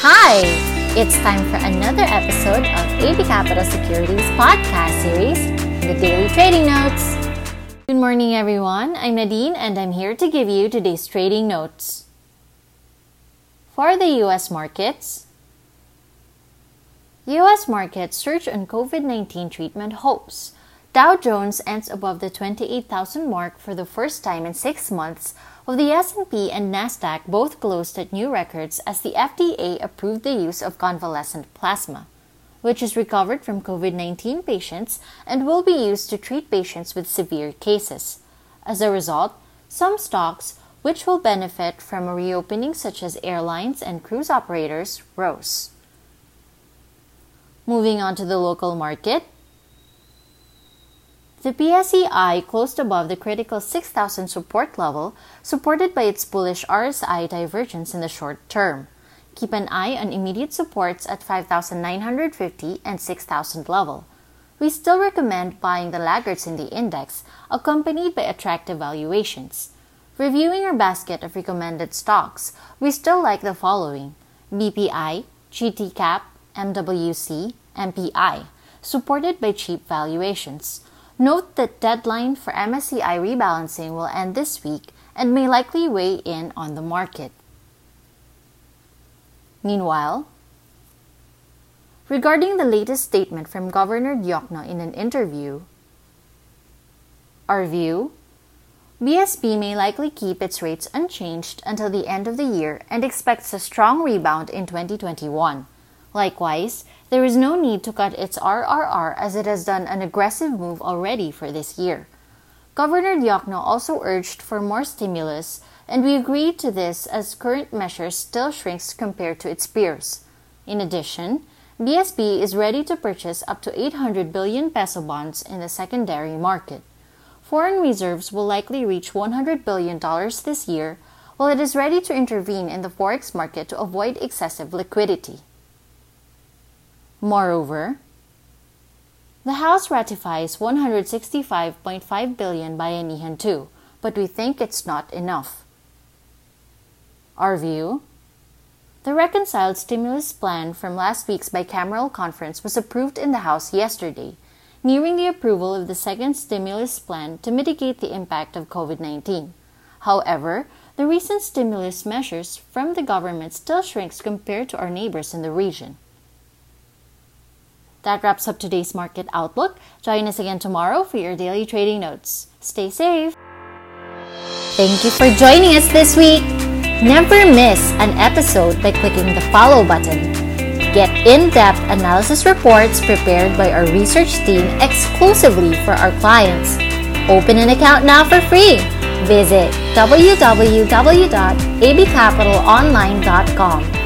Hi! It's time for another episode of AB Capital Securities podcast series, The Daily Trading Notes. Good morning, everyone. I'm Nadine, and I'm here to give you today's trading notes. For the U.S. markets, U.S. markets surge on COVID 19 treatment hopes. Dow Jones ends above the 28,000 mark for the first time in six months while the S&P and Nasdaq both closed at new records as the FDA approved the use of convalescent plasma, which is recovered from COVID-19 patients and will be used to treat patients with severe cases. As a result, some stocks which will benefit from a reopening such as airlines and cruise operators rose. Moving on to the local market, the PSEI closed above the critical 6,000 support level, supported by its bullish RSI divergence in the short term. Keep an eye on immediate supports at 5,950 and 6,000 level. We still recommend buying the laggards in the index, accompanied by attractive valuations. Reviewing our basket of recommended stocks, we still like the following BPI, GTCAP, MWC, MPI, supported by cheap valuations. Note that deadline for MSCI rebalancing will end this week and may likely weigh in on the market. Meanwhile, regarding the latest statement from Governor Diokno in an interview, our view BSP may likely keep its rates unchanged until the end of the year and expects a strong rebound in 2021. Likewise, there is no need to cut its RRR as it has done an aggressive move already for this year. Governor Diokno also urged for more stimulus, and we agreed to this as current measures still shrinks compared to its peers. In addition, BSP is ready to purchase up to 800 billion peso bonds in the secondary market. Foreign reserves will likely reach $100 billion this year, while it is ready to intervene in the forex market to avoid excessive liquidity. Moreover, the House ratifies 165.5 billion by Bayanihan 2, but we think it's not enough. Our view? The reconciled stimulus plan from last week's bicameral conference was approved in the House yesterday, nearing the approval of the second stimulus plan to mitigate the impact of COVID 19. However, the recent stimulus measures from the government still shrinks compared to our neighbors in the region. That wraps up today's market outlook. Join us again tomorrow for your daily trading notes. Stay safe. Thank you for joining us this week. Never miss an episode by clicking the follow button. Get in depth analysis reports prepared by our research team exclusively for our clients. Open an account now for free. Visit www.abcapitalonline.com